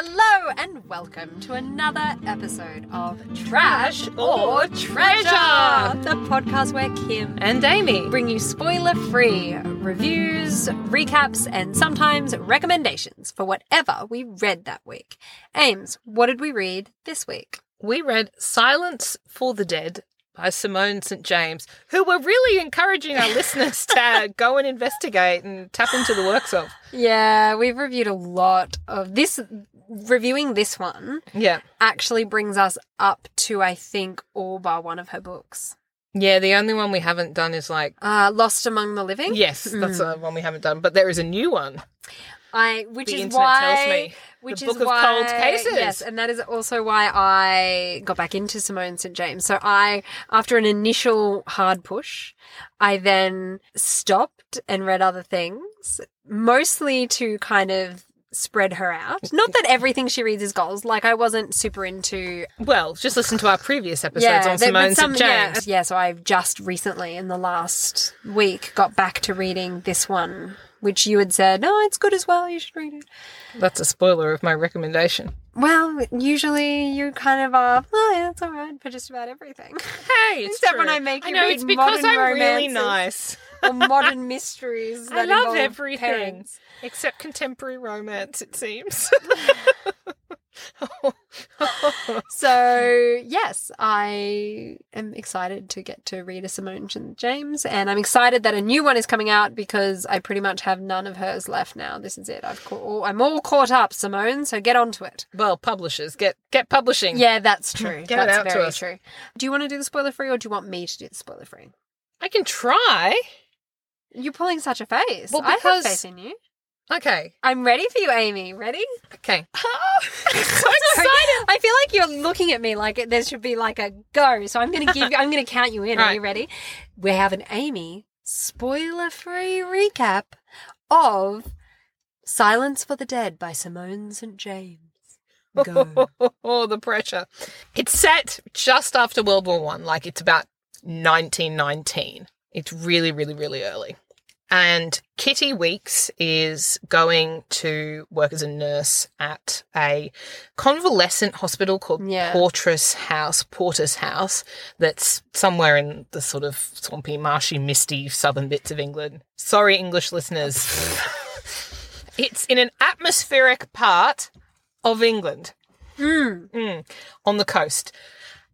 Hello and welcome to another episode of Trash or Treasure. the podcast where Kim And Amy. bring you spoiler-free reviews, recaps, and sometimes recommendations for whatever we read that week. Ames, what did we read this week? We read Silence for the Dead by Simone St. James, who were really encouraging our listeners to go and investigate and tap into the works of. Yeah, we've reviewed a lot of this. Reviewing this one Yeah. actually brings us up to, I think, all bar one of her books. Yeah, the only one we haven't done is like, Uh, Lost Among the Living. yes, that's the one we haven't done, but there is a new one. I, which The is why, tells me. which The is Book of why, Cold Cases. Yes, and that is also why I got back into Simone St James. So I, after an initial hard push, I then stopped and read other things, mostly to kind of spread her out. Not that everything she reads is goals. Like I wasn't super into Well, just listen to our previous episodes on there- Simone some-. James. Yeah, yeah, so I've just recently, in the last week, got back to reading this one, which you had said, no, it's good as well. You should read it. That's a spoiler of my recommendation. Well, usually you kind of are, oh, yeah, it's all right for just about everything. Hey, it's Except true. when I make I you know read it's because modern I'm really romances. nice. Or modern mysteries. I love everything parents. except contemporary romance. It seems. So, yes, I am excited to get to read a Simone James, and I'm excited that a new one is coming out because I pretty much have none of hers left now. This is it. I've ca- I'm all caught up, Simone, so get onto it. well, publishers get get publishing. Yeah, that's true. Get it that's out to very us. true. Do you want to do the spoiler free, or do you want me to do the spoiler free? I can try. You're pulling such a face. Well, I have because- faith in you. Okay. I'm ready for you, Amy. Ready? Okay. so excited. I feel like you're looking at me like there should be like a go. So I'm going to give. you, I'm going to count you in. Are you ready? We have an Amy spoiler-free recap of "Silence for the Dead" by Simone St. James. Go. oh, the pressure. It's set just after World War One, like it's about 1919. It's really, really, really early. And Kitty Weeks is going to work as a nurse at a convalescent hospital called Yeah. Portress House, Porter's House, that's somewhere in the sort of swampy, marshy, misty southern bits of England. Sorry, English listeners. it's in an atmospheric part of England Mm. Mm, on the coast.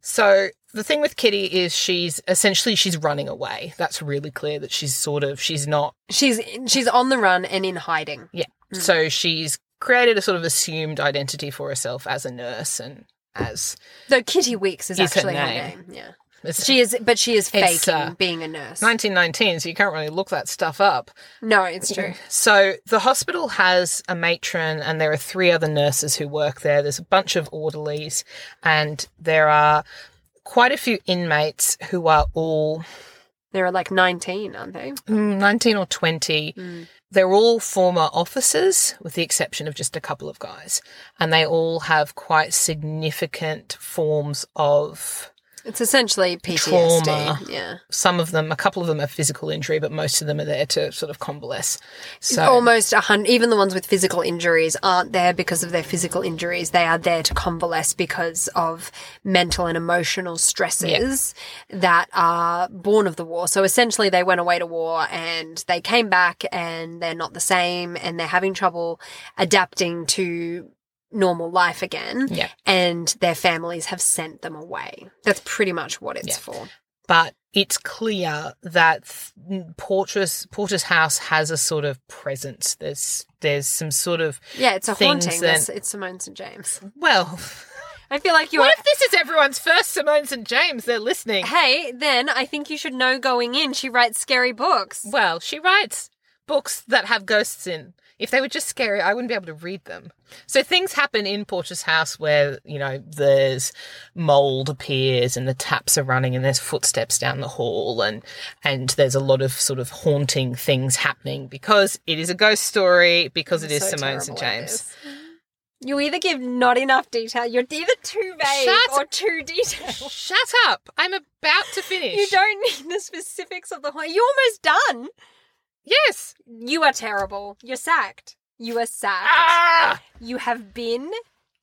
So the thing with Kitty is she's essentially she's running away. That's really clear that she's sort of she's not She's she's on the run and in hiding. yeah. So she's created a sort of assumed identity for herself as a nurse and as Though Kitty Weeks is Is actually her name. name. Yeah, it's she is, but she is faking uh, being a nurse. 1919, so you can't really look that stuff up. no, it's true. So the hospital has a matron, and there are three other nurses who work there. There's a bunch of orderlies, and there are quite a few inmates who are all There are like 19, aren't they? mm, 19 or 20. Mm. They're all former officers, with the exception of just a couple of guys. And they all have quite significant forms of It's essentially PTSD. Trauma. Yeah. some of them, a couple of them are physical injury, but most of them are there to sort of convalesce. So, Almost a hundred, even the ones with physical injuries aren't there because of their physical injuries. They are there to convalesce because of mental and emotional stresses that are born of the war. So essentially they went away to war and they came back and they're not the same and they're having trouble adapting to normal life again. Yeah. And their families have sent them away. That's pretty much what it's Yeah. for. but it's clear that Porter's, Porter's house has a sort of presence. There's, there's some sort of, Yeah, it's a haunting. that- It's, it's Simone St. James. well, I feel like you what are. if this is everyone's first Simone St. James? They're listening. Hey, then I think you should know going in. She writes scary books. Well, she writes books that have ghosts in. If they were just scary, I wouldn't be able to read them. So things happen in Porter's house where, you know, there's mold appears and the taps are running and there's footsteps down the hall and and there's a lot of sort of haunting things happening because it is a ghost story, because it is So Simone St. James. You either give not enough detail, you're either too vague Shut or too detailed. Shut up. I'm about to finish. You don't need the specifics of the whole. You're almost done. Yes. You are terrible. You're sacked. You are sacked. Ah! You have been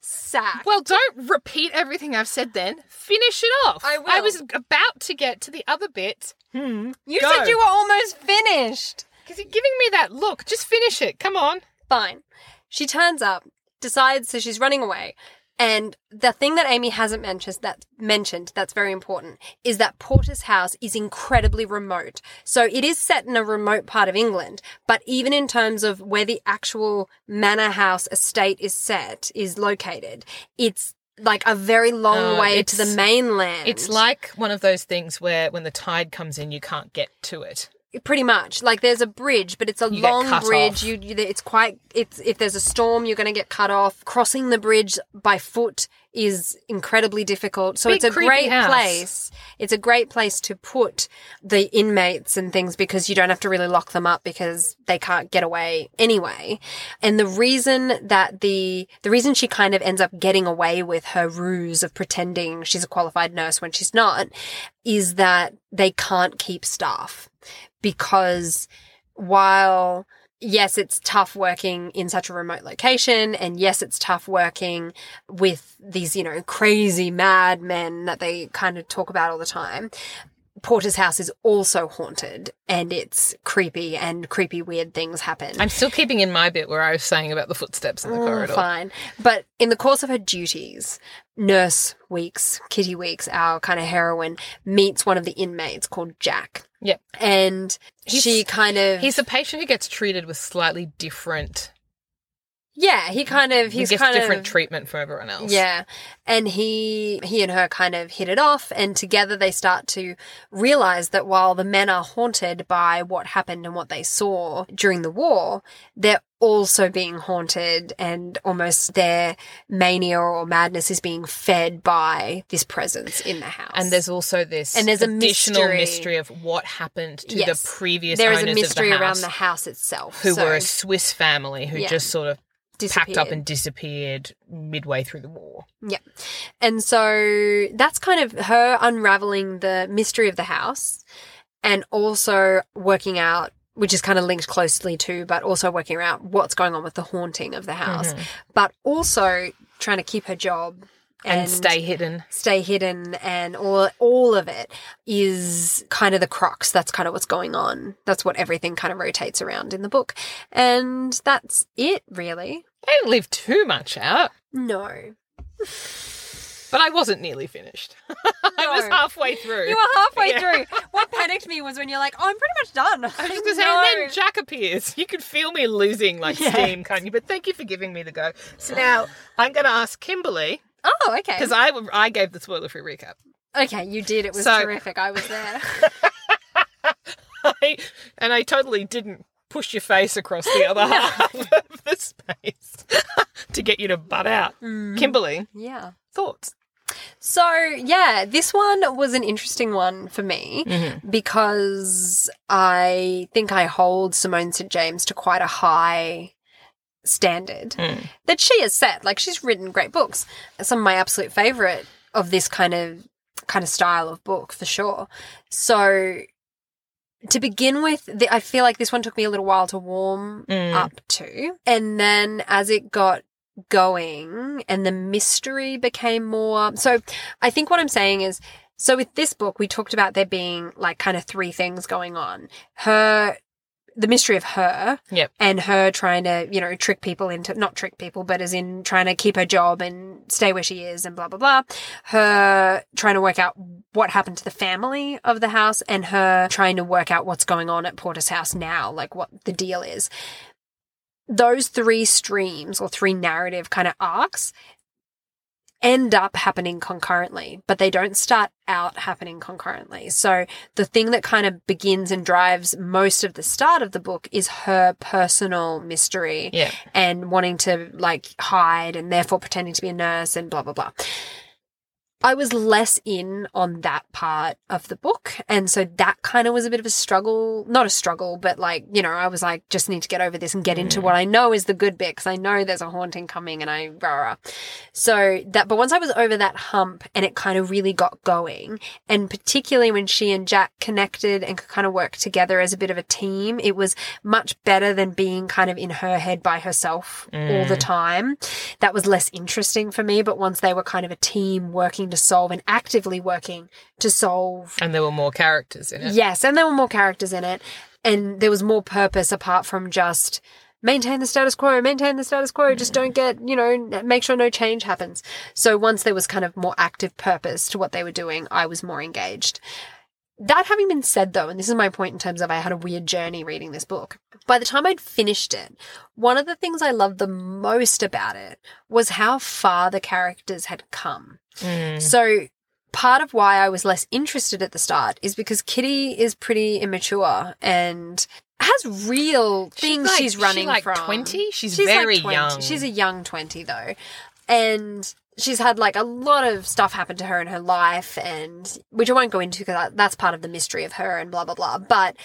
sacked. Well, don't repeat everything I've said then. Finish it off. I will. I was about to get to the other bit. Hmm. you go. said you were almost finished. Because you're giving me that look. Just finish it. Come on. Fine. She turns up, decides so she's running away. And the thing that Amy hasn't mentioned that mentioned that's very important is that Porter's house is incredibly remote. So it is set in a remote part of England, but even in terms of where the actual manor house estate is set is located, it's like a very long Oh, way to the mainland. It's like one of those things where when the tide comes in, you can't get to it. Pretty much. Like there's a bridge, but it's a You long bridge. You, you it's quite it's if there's a storm, you're going to get cut off. Crossing the bridge by foot is incredibly difficult. So Big, it's a great house. place. It's a great place to put the inmates and things because you don't have to really lock them up because they can't get away anyway. And the reason that the the reason she kind of ends up getting away with her ruse of pretending she's a qualified nurse when she's not is that they can't keep staff because while yes, it's tough working in such a remote location, and yes, it's tough working with these, you know, crazy mad men that they kind of talk about all the time. Porter's house is also haunted and it's creepy and creepy weird things happen. I'm still keeping in my bit where I was saying about the footsteps in the Mm, corridor. Fine. But in the course of her duties, Nurse Weeks, Kitty Weeks, our kind of heroine, meets one of the inmates called Jack. Yep. And He's- she kind of He's a patient who gets treated with slightly different. Yeah, he kind of He he's gets kind different of treatment from everyone else. Yeah. And he he and her kind of hit it off and together they start to realize that while the men are haunted by what happened and what they saw during the war, they're also being haunted and almost their mania or madness is being fed by this presence in the house. And there's also this And there's a additional mystery. mystery of what happened to Yes. the previous there is a mystery the around the house itself. who so were a Swiss family who Yeah. just sort of packed up and disappeared midway through the war. Yeah. And so that's kind of her unraveling the mystery of the house and also working out, which is kind of linked closely to, but also working out what's going on with the haunting of the house, mm-hmm. but also trying to keep her job And, stay hidden. stay hidden and all all of it is kind of the crux that's kind of what's going on that's what everything kind of rotates around in the book and that's it really I didn't leave too much out, no but I wasn't nearly finished. I was halfway through. You were halfway Yeah. through. What panicked me was when you're like, "Oh, I'm pretty much done." I was just gonna say, and then Jack appears. You could feel me losing like Yeah. steam, can't you? But thank you for giving me the go. So now I'm going to ask Kimberly oh, okay. because I I gave the spoiler free recap. okay, you did. It was So- terrific. I was there. I, and I totally didn't push your face across the other half of the space to get you to butt out. Mm. Kimberly, yeah. thoughts? So yeah, this one was an interesting one for me because I think I hold Simone St James to quite a high standard Mm. that she has set. Like she's written great books. Some of my absolute favorite of this kind of kind of style of book for sure. So to begin with, the, I feel like this one took me a little while to warm Mm. up to, and then as it got going and the mystery became more so i think what i'm saying is so with this book we talked about there being like kind of three things going on her the mystery of her Yep. and her trying to you know trick people into not trick people but as in trying to keep her job and stay where she is and blah blah blah her trying to work out what happened to the family of the house and her trying to work out what's going on at porter's house now like what the deal is those three streams or three narrative kind of arcs end up happening concurrently, but they don't start out happening concurrently. So the thing that kind of begins and drives most of the start of the book is her personal mystery Yeah. and wanting to like hide and therefore pretending to be a nurse and blah blah blah. I was less in on that part of the book. And so that kind of was a bit of a struggle. Not a struggle, but like, you know, I was like, just need to get over this and get into mm. what I know is the good bit because I know there's a haunting coming and I, rah, rah. So that, but once I was over that hump and it kind of really got going, and particularly when she and Jack connected and could kind of work together as a bit of a team, it was much better than being kind of in her head by herself all the mm. time. That was less interesting for me. But once they were kind of a team working to solve and actively working to solve And there were more characters in it. Yes, and there were more characters in it, and there was more purpose apart from just maintain the status quo, maintain the status quo, just don't get, you know, make sure no change happens. So once there was kind of more active purpose to what they were doing, I was more engaged. That having been said, though, and this is my point in terms of I had a weird journey reading this book. By the time I'd finished it, one of the things I loved the most about it was how far the characters had come. Mm. So part of why I was less interested at the start is because Kitty is pretty immature and has real things like- she's running she like from. 20? She's like very 20. young. She's a young 20 though. And she's had like a lot of stuff happen to her in her life and which I won't go into because that's part of the mystery of her and blah blah blah. But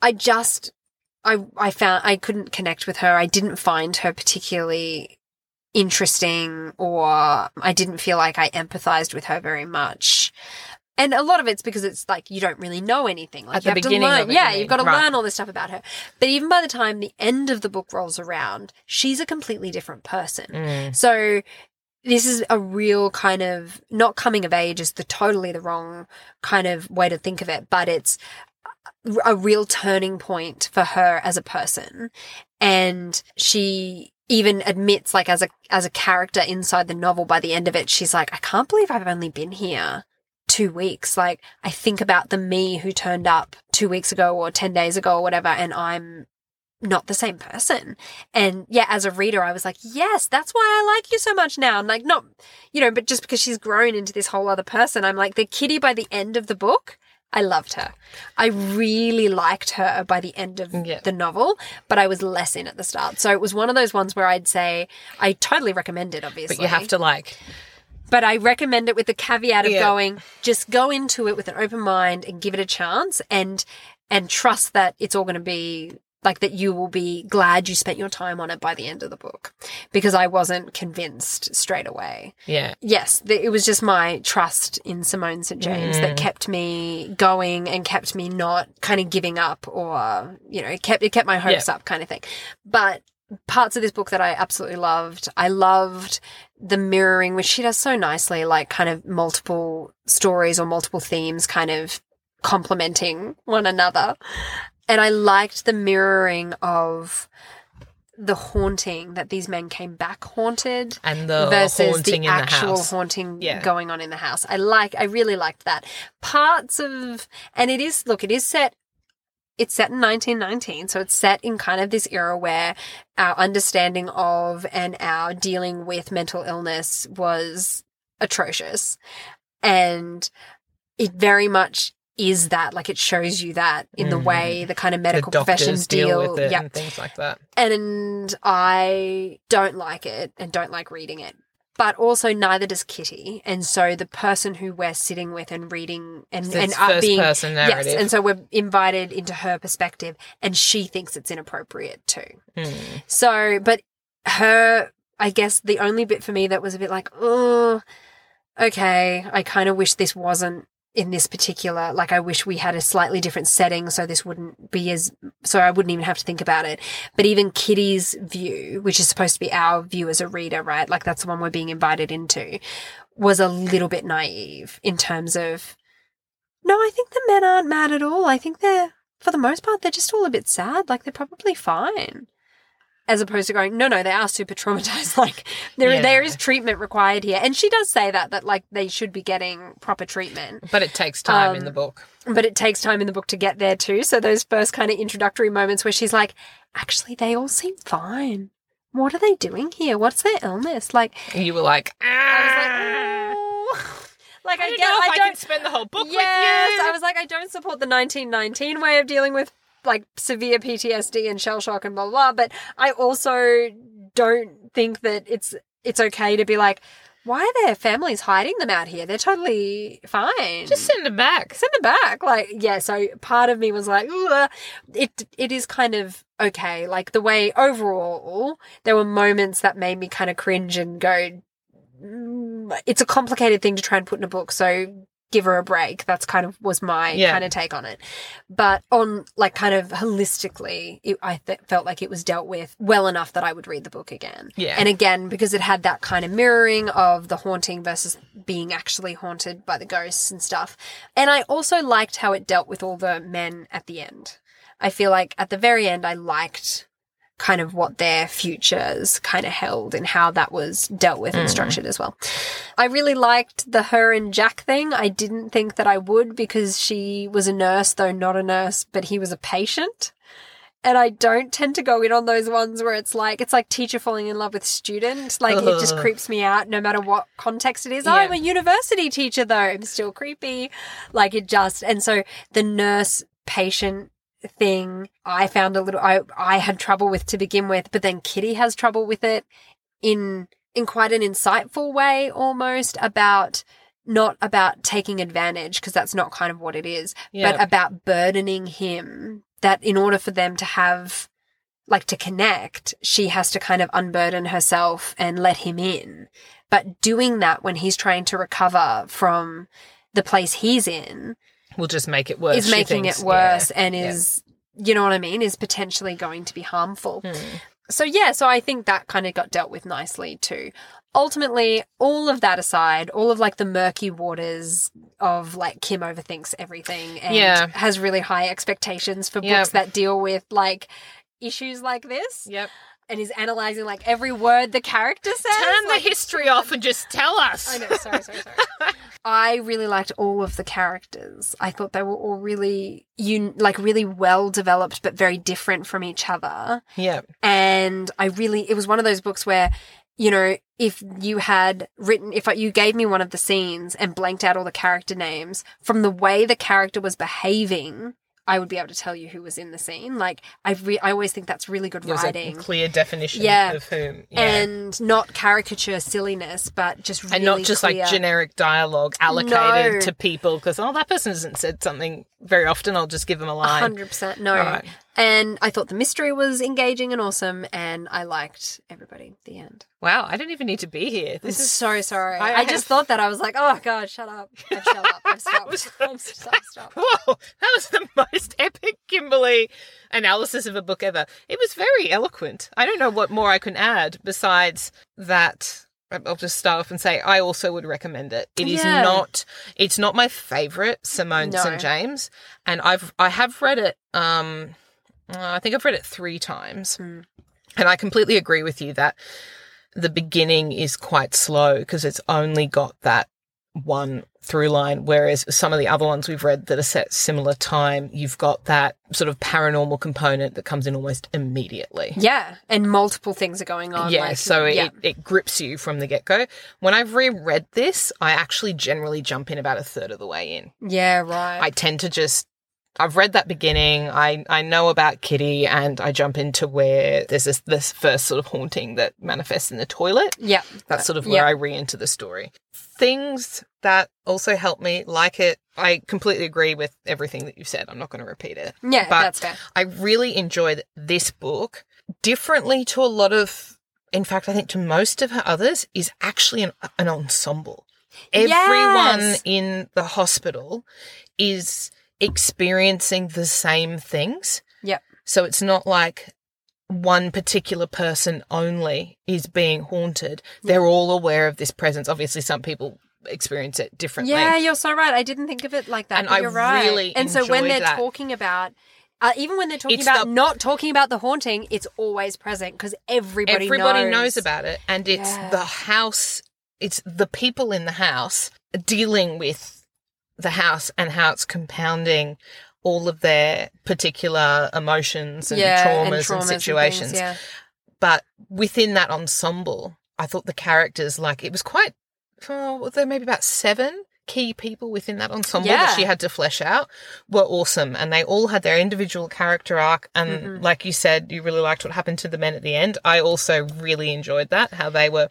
I just I I found I couldn't connect with her. I didn't find her particularly interesting or I didn't feel like I empathized with her very much. And a lot of it's because it's like you don't really know anything. Like At you the have to beginning learn. it, yeah, you you've got to. Right. learn all this stuff about her. But even by the time the end of the book rolls around, she's a completely different person. Mm. So this is a real kind of not coming of age is the totally the wrong kind of way to think of it, but it's a real turning point for her as a person. And she even admits like as a as a character inside the novel by the end of it, she's like, I can't believe I've only been here two weeks. Like I think about the me who turned up two weeks ago or ten days ago or whatever, and I'm not the same person. And yeah, as a reader, I was like, yes, that's why I like you so much now. And like, not, you know, but just because she's grown into this whole other person, I'm like, the kitty by the end of the book, I loved her. I really liked her by the end of Yeah. the novel, but I was less in at the start. So it was one of those ones where I'd say I totally recommend it, obviously. But you have to like But I recommend it with the caveat of Yeah. going, just go into it with an open mind and give it a chance and and trust that it's all going to be like that you will be glad you spent your time on it by the end of the book because I wasn't convinced straight away. yeah. Yes, the, it was just my trust in Simone St. James that mm. kept me going and kept me not kind of giving up or, you know, it kept, it kept my hopes up kind of thing. But parts of this book that I absolutely loved, I loved the mirroring, which she does so nicely, like kind of multiple stories or multiple themes kind of complementing one another. And I liked the mirroring of the haunting that these men came back haunted And the versus haunting the in the actual house. haunting Yeah. going on in the house. I like, I really liked that. Parts of, and it is, look, it is set, it's set in 1919, so it's set in kind of this era where our understanding of and our dealing with mental illness was atrocious. And it very much is that, like it shows you that in the Mm. way the kind of medical doctors professions deal, deal. with it Yep and things like that. and I don't like it and don't like reading it. But also neither does Kitty. And so the person who we're sitting with and reading and, It's and first being. Yes, and so we're invited into her perspective and she thinks it's inappropriate too. Mm. So, but her, I guess the only bit for me that was a bit like, oh, okay, I kind of wish this wasn't in this particular, like, I wish we had a slightly different setting so this wouldn't be as, so I wouldn't even have to think about it. But even Kitty's view, which is supposed to be our view as a reader, right? Like, that's the one we're being invited into, was a little bit naive in terms of, no, I think the men aren't mad at all. I think they're, for the most part, they're just all a bit sad. Like, they're probably fine as opposed to going, no, no, they are super traumatized. Like there, Yeah. there is treatment required here, and she does say that that like they should be getting proper treatment, But it takes time in Um, the book. but it takes time in the book to get there too. So those first kind of introductory moments where she's like, actually, they all seem fine. What are they doing here? What's their illness? Like, You were like, I ah. was like, like I, I don't get, know if I I, don't can spend the whole book yes, with you. I was like, I don't support the 1919 way of dealing with like severe PTSD and shell shock and blah blah. blah but I also don't think that it's it's okay to be like, why are their families hiding them out here? They're totally fine. Just send them back. send them back. Like, yeah, so part of me was like, "Ugh." it it is kind of okay. Like the way overall, there were moments that made me kind of cringe and go, "Mm, it's a complicated thing to try and put in a book, so give her a break. That's kind of was my Yeah. kind of take on it. But on like kind of holistically, it, I th- felt like it was dealt with well enough that I would read the book again. Yeah. And again, because it had that kind of mirroring of the haunting versus being actually haunted by the ghosts and stuff. And I also liked how it dealt with all the men at the end. I feel like at the very end, I liked kind of what their futures kind of held and how that was dealt with and mm. structured as well. I really liked the her and Jack thing. I didn't think that I would because she was a nurse, though not a nurse, but he was a patient. And I don't tend to go in on those ones where it's like it's like teacher falling in love with student. Like it just creeps me out no matter what context it is. Yeah. I'm a university teacher though. I'm still creepy. Like it just and so the nurse patient thing I found a little I I had trouble with to begin with, but then Kitty has trouble with it in in quite an insightful way almost about not about taking advantage because that's not kind of what it is, Yeah. but about burdening him that in order for them to have like to connect, she has to kind of unburden herself and let him in. But doing that when he's trying to recover from the place he's in We'll just make it worse. is making thinks. it worse Yeah. and Yeah. is you know what I mean is potentially going to be harmful. Hmm. So yeah, so I think that kind of got dealt with nicely too. Ultimately, all of that aside, all of like the murky waters of like Kim overthinks everything and Yeah. has really high expectations for Yep. books that deal with like issues like this Yep. And is analyzing like every word the character says. Turn the history off and just tell us. I know, sorry, sorry, sorry. I really liked all of the characters. I thought they were all really un- like really well developed but very different from each other. Yeah. And I really it was one of those books where you know, if you had written, if you gave me one of the scenes and blanked out all the character names from the way the character was behaving, I would be able to tell you who was in the scene. Like I, re- I always think that's really good There was a writing, clear definition Yeah. of whom. Yeah. and not caricature silliness, but just really and not just clear. like generic dialogue allocated No. to people because oh that person hasn't said something very often i'll just give them a line hundred percent no. Right. And I thought the mystery was engaging and awesome, and I liked everybody. at The end. wow i didn't even need to be here This this is so sorry. I- I, I just have- thought that I was like, oh god, shut up. I've shut up. I've stopped. I've stopped. Stop. whoa that was the most epic kimberly analysis of a book ever it was very eloquent i don't know what more i can add besides that I'll just start off and say I also would recommend it. It is Yeah. not it's not my favorite Simone No. St. James and I've I have read it um uh, I think I've read it 3 times. Hmm. And I completely agree with you that the beginning is quite slow because it's only got that one through line, whereas some of the other ones we've read that are set similar time, you've got that sort of paranormal component that comes in almost immediately. Yeah, and multiple things are going on. Yeah, like, so yeah. it, it grips you from the get go. When I've reread this, I actually generally jump in about a third of the way in. yeah, right. I tend to just I've read that beginning. I I know about Kitty, and I jump into where there's this this first sort of haunting that manifests in the toilet. yeah, That's sort of where I re-enter the story. Things that also help me like it. I completely agree with everything that you've said. I'm not going to repeat it. yeah, but- that's fair. I really enjoyed this book differently to a lot of. In fact, I think to most of her others is actually an, an ensemble. Everyone Yes. in the hospital is experiencing the same things. Yep. So it's not like one particular person only is being haunted. They're all aware of this presence. Obviously, some people experience it differently. Yeah, you're so right. I didn't think of it like that. And I you're right. really and so when they're that. talking about, uh, even when they're talking It's about the- not talking about the haunting, it's always present because everybody Everybody knows. knows about it. And it's Yeah. the house, it's the people in the house dealing with the house and how it's compounding all of their particular emotions and yeah, traumas and, and, traumas situations. things, yeah. But within that ensemble, I thought the characters, like, it was quite, oh, there maybe about seven key people within that ensemble that she had to flesh out were awesome. And they all had their individual character arc. And Mhm. like you said, you really liked what happened to the men at the end. I also really enjoyed that, how they were.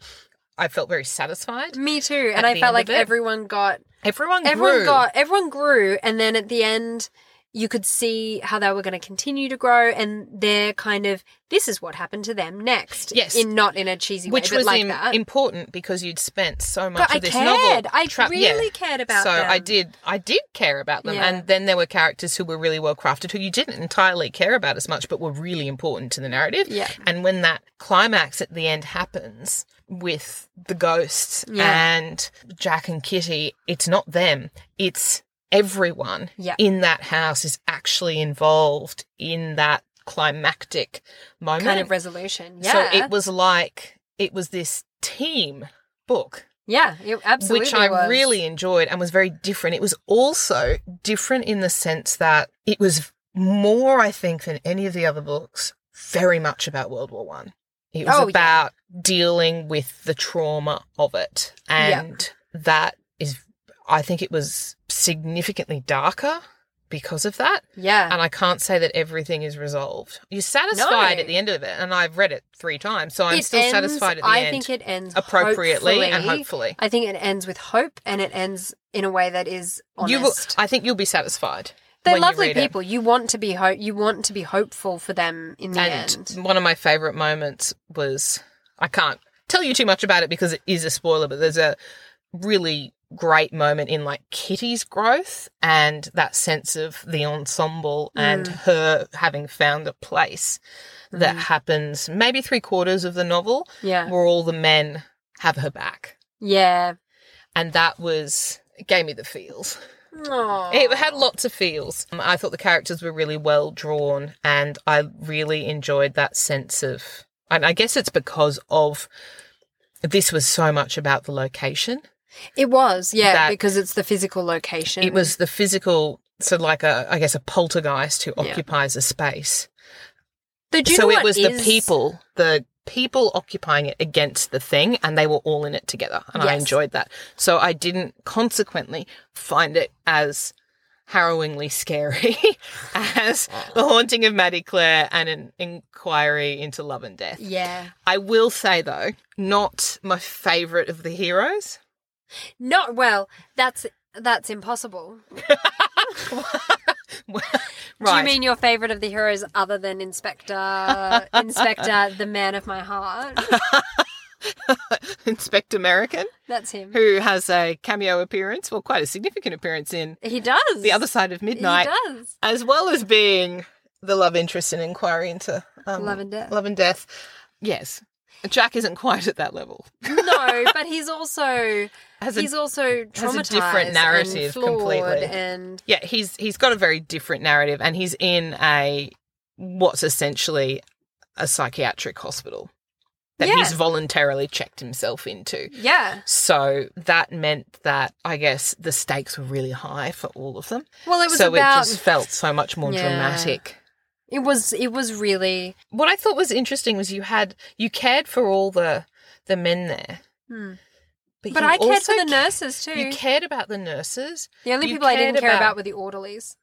I felt very satisfied. Me too. And I felt like everyone got Everyone everyone grew. got everyone grew and then at the end you could see how they were going to continue to grow and they're kind of this is what happened to them next Yes. in not in a cheesy way which was like im- that important because you'd spent so much but of I this cared novel. I tra- yeah. really cared about so them I did I did care about them Yeah. and then there were characters who were really well crafted who you didn't entirely care about as much but were really important to the narrative. Yeah. And when that climax at the end happens with the ghosts Yeah. and Jack and Kitty, it's not them. It's everyone Yeah. in that house is actually involved in that climactic moment. kind of resolution yeah So it was like it was this team book, yeah absolutely which I was. really enjoyed and was very different. It was also different in the sense that it was more, I think, than any of the other books, very much about World War One. It was Oh, yeah. about dealing with the trauma of it, and that is, I think, it was significantly darker because of that. yeah And I can't say that everything is resolved. You're satisfied No. at the end of it, and I've read it three times, so I'm It still ends- satisfied at the I end. I think it ends appropriately and hopefully- hopefully. I think it ends with hope and it ends in a way that is honest. You will, I think you'll be satisfied. They're when you lovely read it. people. You want to be hope. You want to be hopeful for them in the And end. one of my favorite moments was I can't tell you too much about it because it is a spoiler, but there's a really great moment in like Kitty's growth and that sense of the ensemble and Mm. her having found a place that happens maybe three quarters of the novel Yeah, where all the men have her back. yeah. And that was, it gave me the feels. Aw. It had lots of feels. Um, I thought the characters were really well drawn, and I really enjoyed that sense of. And I guess it's because of this was so much about the location. It was, yeah, because it's the physical location. It was the physical, so like a, I guess, a poltergeist who Yeah. occupies a space. Though, so it was is- the people, the people occupying it against the thing, and they were all in it together, and I enjoyed that. So I didn't consequently find it as harrowingly scary as the haunting of Maddy Clare and an inquiry into love and death. Yeah. I will say though, not my favourite of the heroes. Not well. That's that's impossible. right. Do you mean your favorite of the heroes other than Inspector Inspector, the man of my heart? Inspector Merriken, That's him. who has a cameo appearance, well, quite a significant appearance in He does. The Other Side of Midnight, He does. as well as being the love interest in Inquiry into um, Love and Death. Love and Death. Yes, Jack isn't quite at that level. no, but he's also Has a- he's also has a different narrative and completely. and yeah, he's he's got a very different narrative, and he's in a what's essentially a psychiatric hospital that Yeah. he's voluntarily checked himself into. yeah. So that meant that I guess the stakes were really high for all of them. Well, it was so about it just felt so much more Yeah. dramatic. It was it was really What I thought was interesting was you had you cared for all the the men there, hmm. but, but you I cared for the nurses too. You cared about the nurses. the only you people I didn't care about- about were the orderlies.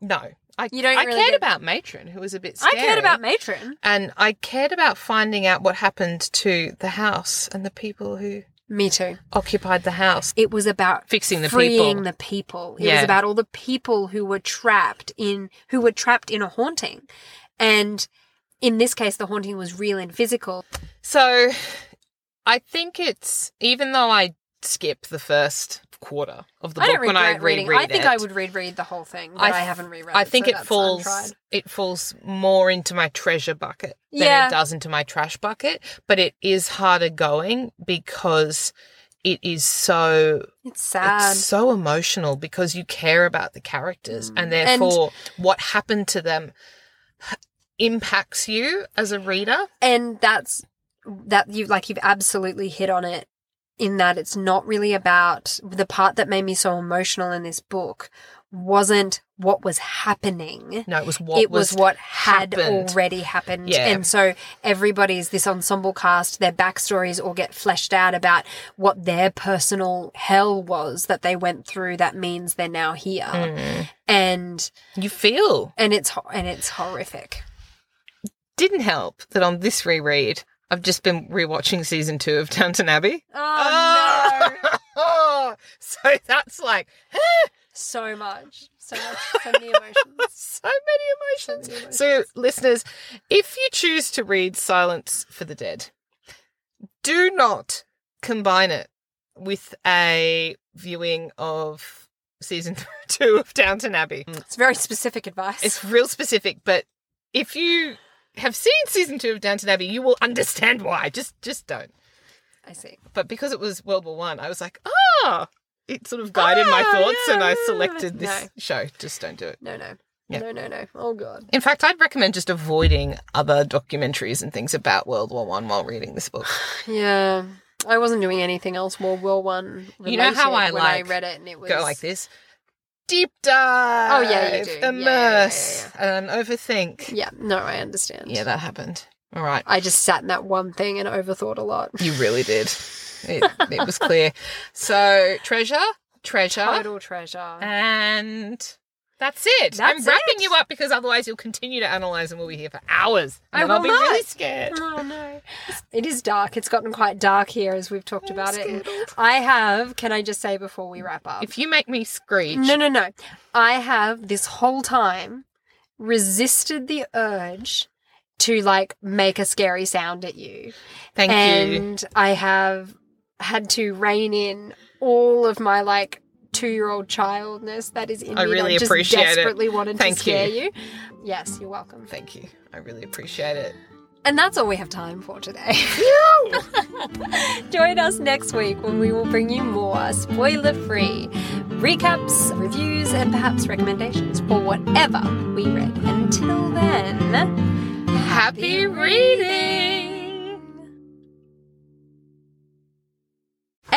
No, I You don't I really cared get- about Matron, who was a bit. Scared. I cared about Matron. and I cared about finding out what happened to the house and the people who Me too. occupied the house. It was about Fixing the freeing people. the people. It Yeah. was about all the people who were trapped in who were trapped in a haunting, and in this case, the haunting was real and physical. So I think it's even though I skip the first quarter of the I book when I regret reading. I think it, I would reread the whole thing, but I I, haven't reread. I it, think so it falls untried. it falls more into my treasure bucket than Yeah. it does into my trash bucket, but it is harder going because it is so It's sad. it's so emotional because you care about the characters and Mm. And- therefore what happened to them impacts you as a reader. and that's that you like you've absolutely hit on it in that it's not really about the part that made me so emotional in this book wasn't what was happening No, it was what it was, what had happened. already happened Yeah. and so everybody's this ensemble cast their backstories all get fleshed out about what their personal hell was that they went through that means they're now here Mm. and You feel and it's and it's horrific didn't help that on this reread I've just been rewatching season two of Downton Abbey. Oh, ah! no. Oh, so that's like So much. So much. So many emotions. so many emotions. So many So, listeners, if you choose to read Silence for the Dead, do not combine it with a viewing of season two of Downton Abbey. It's very specific advice. It's real specific, but if you have seen season two of Downton Abbey, you will understand why. Just, just don't. I see. But because it was World War One, I, was like, ah, it sort of guided my Ah, thoughts, and I selected this No. show. Just don't do it. No, no. Yeah. No, no, no. Oh, God. In fact, I'd recommend just avoiding other documentaries and things about World War One while reading this book. Yeah. I wasn't doing anything else World War One. You know how I like I read it and it was Go like this. Deep dive. Oh, yeah, you do. Yeah, yeah, yeah, Immerse and overthink. Yeah, no, I understand. Yeah, that happened. All right. I just sat in that one thing and overthought a lot. You really did. It, it was clear. So, treasure, treasure, Total treasure. and that's it. I'm wrapping it. you up because otherwise you'll continue to analyze and we'll be here for hours. And I then I'll be not. really scared. Oh no. It is dark. It's gotten quite dark here as we've talked I'm about it. I have, can I just say before we wrap up? If you make me screech, No, no, no. I have this whole time resisted the urge to like make a scary sound at you. thank you. and I have had to rein in all of my like two year old childness that is in I me. really that just appreciate it. desperately wanted Thank to scare you. you. Yes, you're welcome. Thank you. I really appreciate it. And that's all we have time for today. Join us next week when we will bring you more spoiler free recaps, reviews, and perhaps recommendations for whatever we read. Until then, Happy reading!